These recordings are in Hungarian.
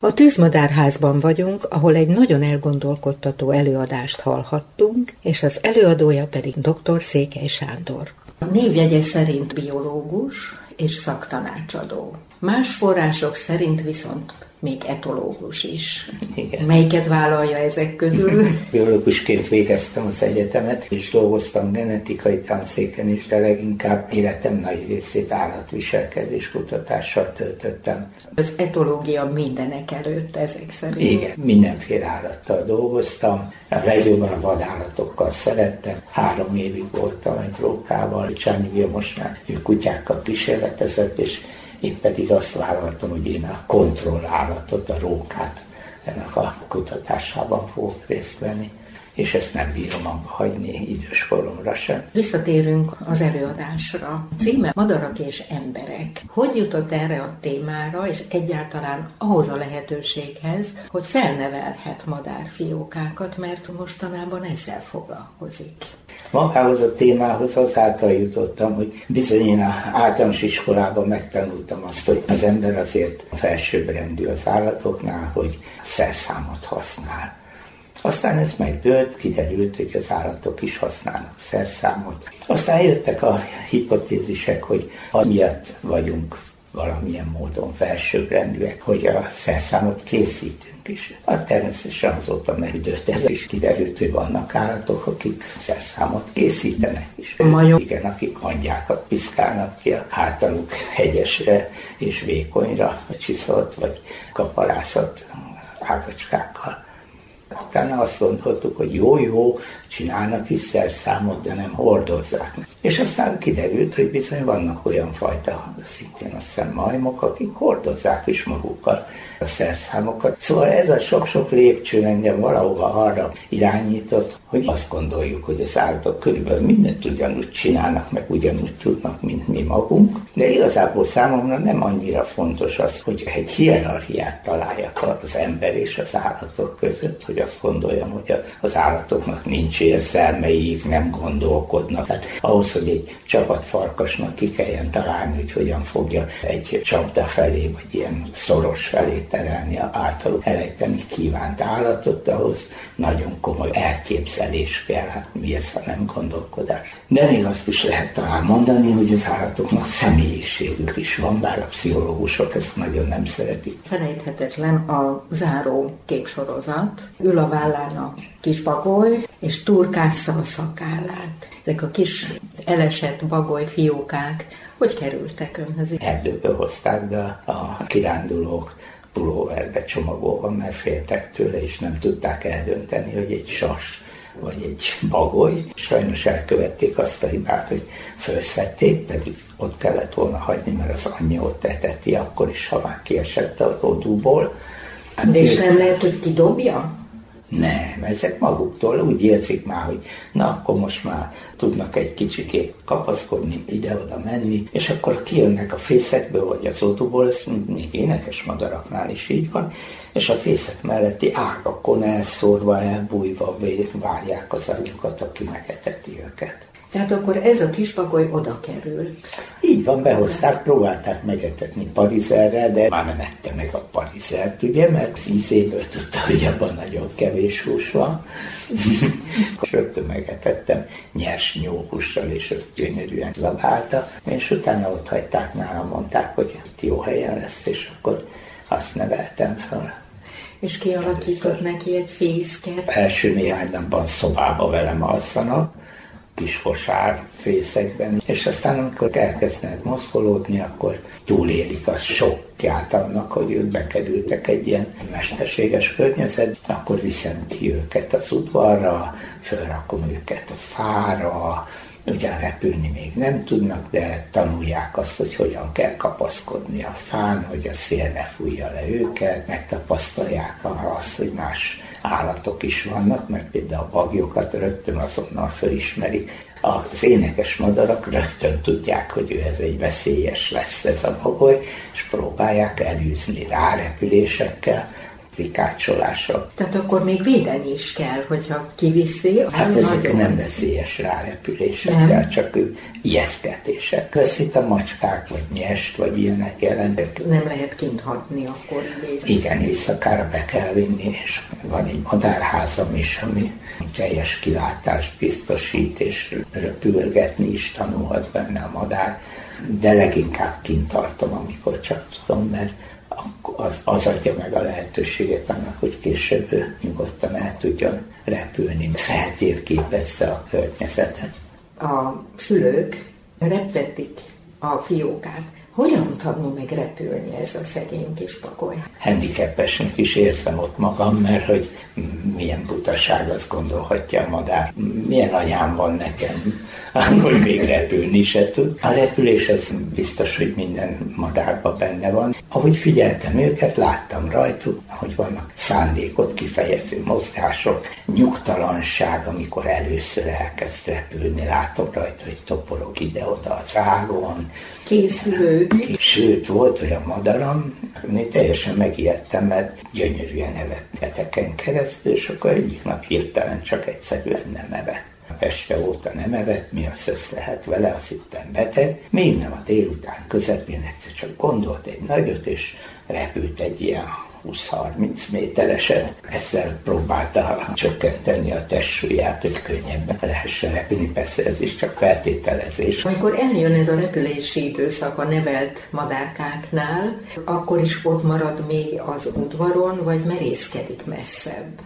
A Tűzmadárházban vagyunk, ahol egy nagyon elgondolkodtató előadást hallhattunk, és az előadója pedig dr. Székely Sándor. A névjegye szerint biológus és szaktanácsadó. Más források szerint viszont még etológus is. Igen. Melyiket vállalja ezek közül? Biológusként végeztem az egyetemet, és dolgoztam genetikai tanszéken is, de leginkább életem nagy részét állatviselkedés kutatással töltöttem. Az etológia mindenek előtt ezek szerint? Igen, mindenféle állattal dolgoztam, a legjobban a vadállatokkal szerettem. Három évig voltam egy rókával, Csányi Vilmosnál, ő kutyákkal kísérletezett, és én pedig azt vállaltam, hogy én a kontrollállatot, a rókát ennek a kutatásában fogok részt venni és ezt nem bírom abba hagyni idős koromra sem. Visszatérünk az előadásra. Címe Madarak és emberek. Hogy jutott erre a témára, és egyáltalán ahhoz a lehetőséghez, hogy felnevelhet madárfiókákat, mert mostanában ezzel foglalkozik? Magához a témához azáltal jutottam, hogy bizony én általános iskolában megtanultam azt, hogy az ember azért felsőbbrendű az állatoknál, hogy szerszámot használ. Aztán ez megdőlt, kiderült, hogy az állatok is használnak szerszámot. Aztán jöttek a hipotézisek, hogy amiatt vagyunk valamilyen módon felsőbbrendűek, hogy a szerszámot készítünk is. Hát természetesen azóta megdőlt ez is, kiderült, hogy vannak állatok, akik szerszámot készítenek is. Majom. Igen, akik hangyákat piszkálnak ki általuk hegyesre és vékonyra csiszolt vagy kaparászat ágacskákkal. Utána azt gondoltuk, hogy jó-jó, csinálnak is szerszámot, de nem hordozzák. És aztán kiderült, hogy bizony vannak olyan fajta, szintén azt hiszem majmok, akik hordozzák is magukkal a szerszámokat. Szóval ez a sok-sok lépcső engem valahova arra irányított, hogy azt gondoljuk, hogy az állatok körülbelül mindent ugyanúgy csinálnak, meg ugyanúgy tudnak, mint mi magunk. De igazából számomra nem annyira fontos az, hogy egy hierarchiát találjak az ember és az állatok között, hogy azt gondoljam, hogy az állatoknak nincs érzelmeik, nem gondolkodnak. Tehát ahhoz, hogy egy csapat farkasnak ki kelljen találni, hogy hogyan fogja egy csapda felé, vagy ilyen szoros felé terelni általuk elejteni kívánt állatot, ahhoz nagyon komoly elképzelés kell, hát mi ez, ha nem gondolkodás. De még azt is lehet talán mondani, hogy az állatoknak személyiségük is van, bár a pszichológusok ezt nagyon nem szeretik. Felejthetetlen a záró képsorozat. Ül a vállán a kis bagoly, és turkásza a szakállát. Ezek a kis elesett bagoly fiókák, hogy kerültek önhöz? Erdőből hozták be a kirándulók pulóverbe csomagolva, mert féltek tőle, és nem tudták eldönteni, hogy egy sas vagy egy bagoly. Sajnos elkövették azt a hibát, hogy felszették, pedig ott kellett volna hagyni, mert az anyja ott eteti, akkor is, ha már kiesett az odúból. De és nem lehet, hogy kidobja? Nem, ezek maguktól úgy érzik már, hogy na akkor most már tudnak egy kicsikét kapaszkodni, ide-oda menni, és akkor kijönnek a fészekből vagy az oduból, ez még énekes madaraknál is így van, és a fészek melletti ágakon elszórva, elbújva várják az anyukat, aki megeteti őket. Tehát akkor ez a kispagoly oda kerül. Így van, behozták, próbálták megetetni parizerre, de már nem ette meg a parizert, ugye, mert ízéből tudta, hogy abban nagyon kevés hús van. és rögtön megetettem nyers nyóhússal, és ott gyönyörűen zabálta, és utána ott hagyták nálam, mondták, hogy itt jó helyen lesz, és akkor azt neveltem fel. És kialakított neki egy fészket? Első néhány napban szobába velem alszanak, kis kosár fészekben, és aztán amikor elkezdenek mozgolódni, akkor túlélik a sokkját annak, hogy ők bekerültek egy ilyen mesterséges környezet, akkor viszem ki őket az udvarra, felrakom őket a fára, Ugyan repülni még nem tudnak, de tanulják azt, hogy hogyan kell kapaszkodni a fán, hogy a szél ne fújja le őket, megtapasztalják azt, hogy más állatok is vannak, mert például a bagyokat rögtön azonnal felismerik, az énekes madarak rögtön tudják, hogy ő ez egy veszélyes lesz ez a bagoly, és próbálják elűzni rárepülésekkel, rikácsolása. Tehát akkor még védeni is kell, hogyha kiviszi. Hát ezek nagyon... nem veszélyes rárepülések, nem. csak ijesztgetések. Köszít a macskák, vagy nyest, vagy ilyenek jelentek. Nem lehet kint hagyni akkor idézni. Igen, éjszakára be kell vinni, és van egy madárházam is, ami teljes kilátást biztosít, és röpülgetni is tanulhat benne a madár, de leginkább kint tartom, amikor csak tudom, mert az, az adja meg a lehetőséget annak, hogy később nyugodtan el tudjon repülni, feltérképezze a környezetet. A szülők reptetik a fiókát. Hogyan tanul meg repülni ez a szegény kis pakoly? Handicapesnek is érzem ott magam, mert hogy milyen butaság, azt gondolhatja a madár. Milyen anyám van nekem, hogy még repülni se tud. A repülés az biztos, hogy minden madárban benne van. Ahogy figyeltem őket, láttam rajtuk, hogy vannak szándékot kifejező mozgások, nyugtalanság, amikor először elkezd repülni, látom rajta, hogy toporog ide-oda az állón. Készülődik. Sőt, volt olyan madaram, én teljesen megijedtem, mert gyönyörűen evett beteken keresztül, és akkor egyik nap hirtelen csak egyszerűen nem evett este óta nem evett, mi az össz lehet vele, azt hittem beteg. Még nem a délután közepén egyszer csak gondolt egy nagyot, és repült egy ilyen 20-30 métereset. Ezzel próbálta csökkenteni a testsúlyát, hogy könnyebben lehessen repülni. Persze ez is csak feltételezés. Amikor eljön ez a repülési időszak a nevelt madárkáknál, akkor is ott marad még az udvaron, vagy merészkedik messzebb?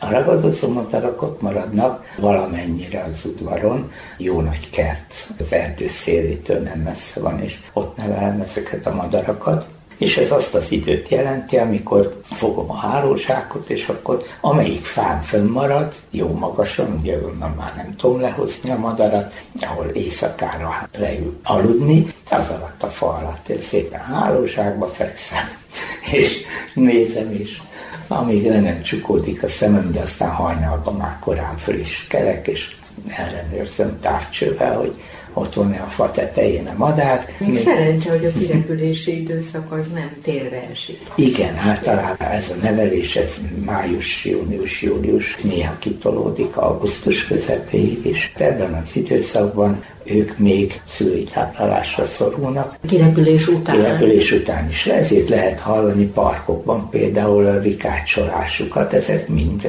A ragadozó madarak ott maradnak valamennyire az udvaron, jó nagy kert az erdő szélétől nem messze van, és ott nevelem ezeket a madarakat és ez azt az időt jelenti, amikor fogom a hálózsákot, és akkor amelyik fán fönnmarad, jó magasan, ugye onnan már nem tudom lehozni a madarat, ahol éjszakára leül aludni, az alatt a fa alatt én szépen hálózsákba fekszem, és nézem, és amíg le nem csukódik a szemem, de aztán hajnalban már korán föl is kelek, és ellenőrzöm távcsővel, hogy ott van a fa tetején a madár. Még, még szerencse, hogy a kirepülési időszak az nem térre esik. Igen, általában ez a nevelés, ez május, június, július, néha kitolódik augusztus közepéig is. Ebben az időszakban ők még szülői táplálásra szorulnak. Kirepülés után. Kirepülés után is. Ezért lehet hallani parkokban például a rikácsolásukat, ezek mind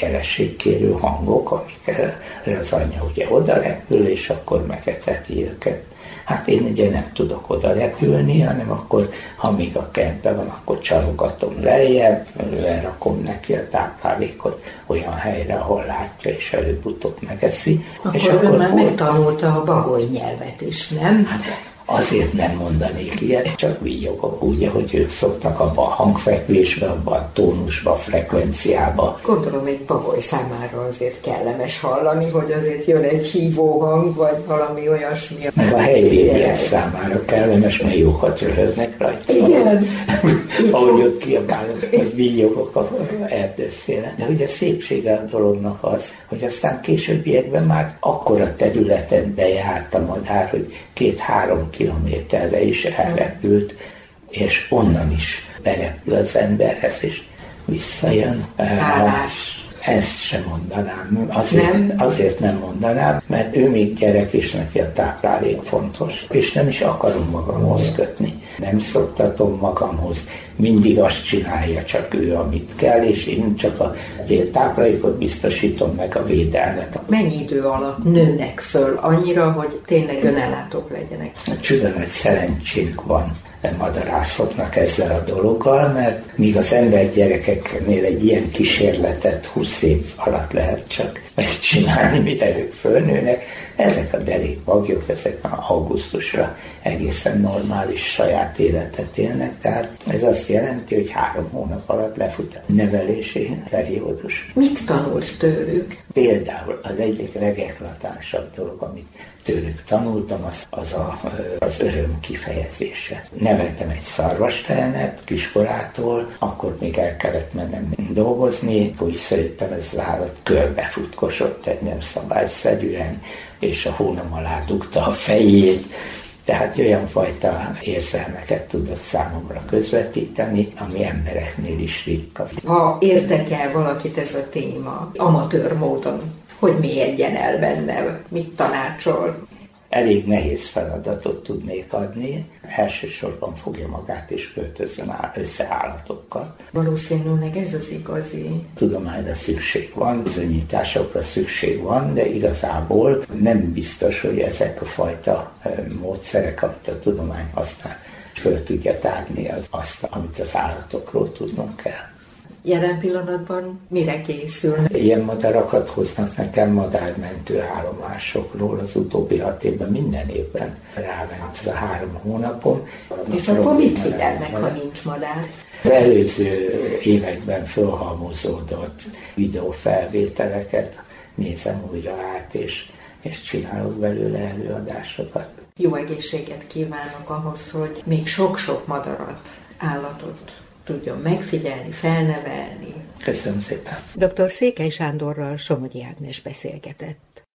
jelenségkérő hangok, amikkel az anyja ugye oda repül, és akkor megeteti őket. Hát én ugye nem tudok oda repülni, hanem akkor, ha még a kertben van, akkor csalogatom lejjebb, lerakom neki a táplálékot olyan helyre, ahol látja, és előbb-utóbb megeszi. Akkor és akkor már megtanulta a bagoly nyelvet is, nem? Hát, Azért nem mondanék ilyet, csak víjogok úgy, hogy ők szoktak abba a hangfekvésbe, abba a tónusba, a frekvenciába. Gondolom egy bagoly számára azért kellemes hallani, hogy azért jön egy hívó hang, vagy valami olyasmi. Meg a helybéliek számára kellemes, mert jókat röhögnek rajta. Igen. Ahogy ott kiabálok, hogy víjogok a erdőszélen. De ugye szépsége a dolognak az, hogy aztán későbbiekben már akkora területet bejárt a madár, hogy két-három kilométerre is elrepült, és onnan is berepül az emberhez, és visszajön. Hálás. Ezt sem mondanám. Azért nem. azért nem mondanám, mert ő még gyerek, és neki a táplálék fontos. És nem is akarom magamhoz kötni. Nem szoktatom magamhoz. Mindig azt csinálja csak ő, amit kell, és én csak a táplálékot biztosítom meg a védelmet. Mennyi idő alatt nőnek föl annyira, hogy tényleg önellátók legyenek? A csuda nagy szerencsénk van madarászoknak ezzel a dologgal, mert míg az ember gyerekeknél egy ilyen kísérletet 20 év alatt lehet csak megcsinálni, mire ők fölnőnek, ezek a derékbagyok, ezek a augusztusra egészen normális saját életet élnek, tehát ez azt jelenti, hogy három hónap alatt lefut a nevelési periódus. Mit tanult tőlük? Például az egyik legeklatánsabb dolog, amit tőlük tanultam, az, az a, az öröm kifejezése. Neveltem egy szarvastehenet kiskorától, akkor még el kellett mennem dolgozni, akkor visszajöttem, ez az állat körbefutkosott egy nem szabályszerűen, és a hónom alá dugta a fejét, Tehát olyan fajta érzelmeket tudott számomra közvetíteni, ami embereknél is ritka. Ha érdekel valakit ez a téma, amatőr módon, hogy mélyedjen el benne, mit tanácsol? Elég nehéz feladatot tudnék adni. Elsősorban fogja magát és költözön össze állatokkal. Valószínűleg ez az igazi. Tudományra szükség van, bizonyításokra szükség van, de igazából nem biztos, hogy ezek a fajta módszerek, amit a tudomány használ, föl tudja tárni azt, amit az állatokról tudnunk kell jelen pillanatban mire készül? Ilyen madarakat hoznak nekem madármentő állomásokról az utóbbi hat évben, minden évben ráment ez a három hónapon. És akkor mit figyelnek, ha nincs madár? Az előző években fölhalmozódott videófelvételeket nézem újra át, és, és csinálok belőle előadásokat. Jó egészséget kívánok ahhoz, hogy még sok-sok madarat, állatot tudjon megfigyelni, felnevelni. Köszönöm szépen. Dr. Székely Sándorral Somogyi Ágnes beszélgetett.